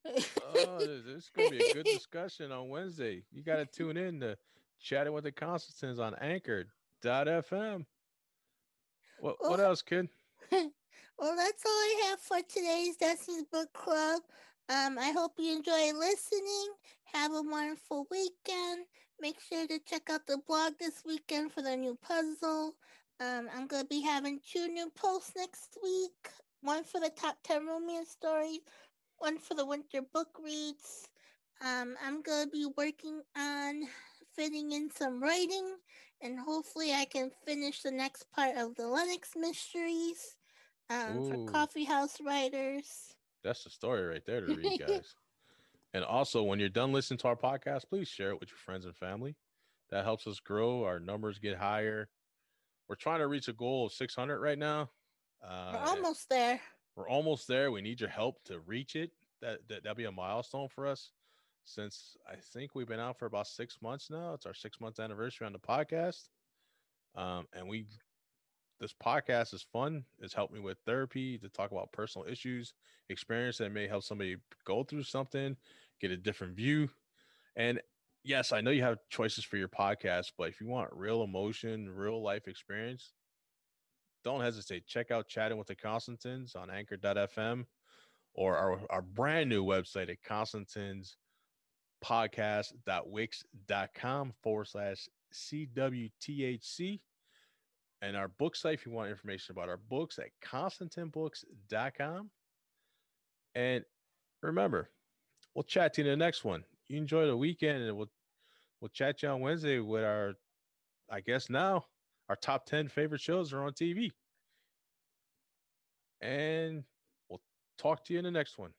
Oh, this is gonna be a good <laughs> discussion on Wednesday. You got to tune in to chatting with the Constantins on Anchor.fm. What well, what else, kid? <laughs> well, that's all I have for today's Destiny's Book Club. Um, I hope you enjoy listening. Have a wonderful weekend. Make sure to check out the blog this weekend for the new puzzle. Um, I'm going to be having two new posts next week. One for the top 10 romance stories, one for the winter book reads. Um, I'm going to be working on fitting in some writing, and hopefully I can finish the next part of the Lennox mysteries um, for coffee house writers. That's the story right there to read, <laughs> guys. and also, when you're done listening to our podcast, please share it with your friends and family. That helps us grow. Our numbers get higher. We're trying to reach a goal of 600 right now. Uh, we're almost there. We're almost there. We need your help to reach it. That, that that'll be a milestone for us. Since I think we've been out for about six months now. It's our six month anniversary on the podcast. Um, and we this podcast is fun. It's helped me with therapy to talk about personal issues, experience that may help somebody go through something, get a different view. And yes, I know you have choices for your podcast, but if you want real emotion, real life experience, don't hesitate. Check out Chatting with the Constantins on anchor.fm or our, our brand new website at Constantins podcast.wix.com forward slash CWTHC. And our book site, if you want information about our books, at constantinbooks.com. And remember, we'll chat to you in the next one. You enjoy the weekend, and we'll we'll chat you on Wednesday with our, I guess now our top ten favorite shows are on TV. And we'll talk to you in the next one.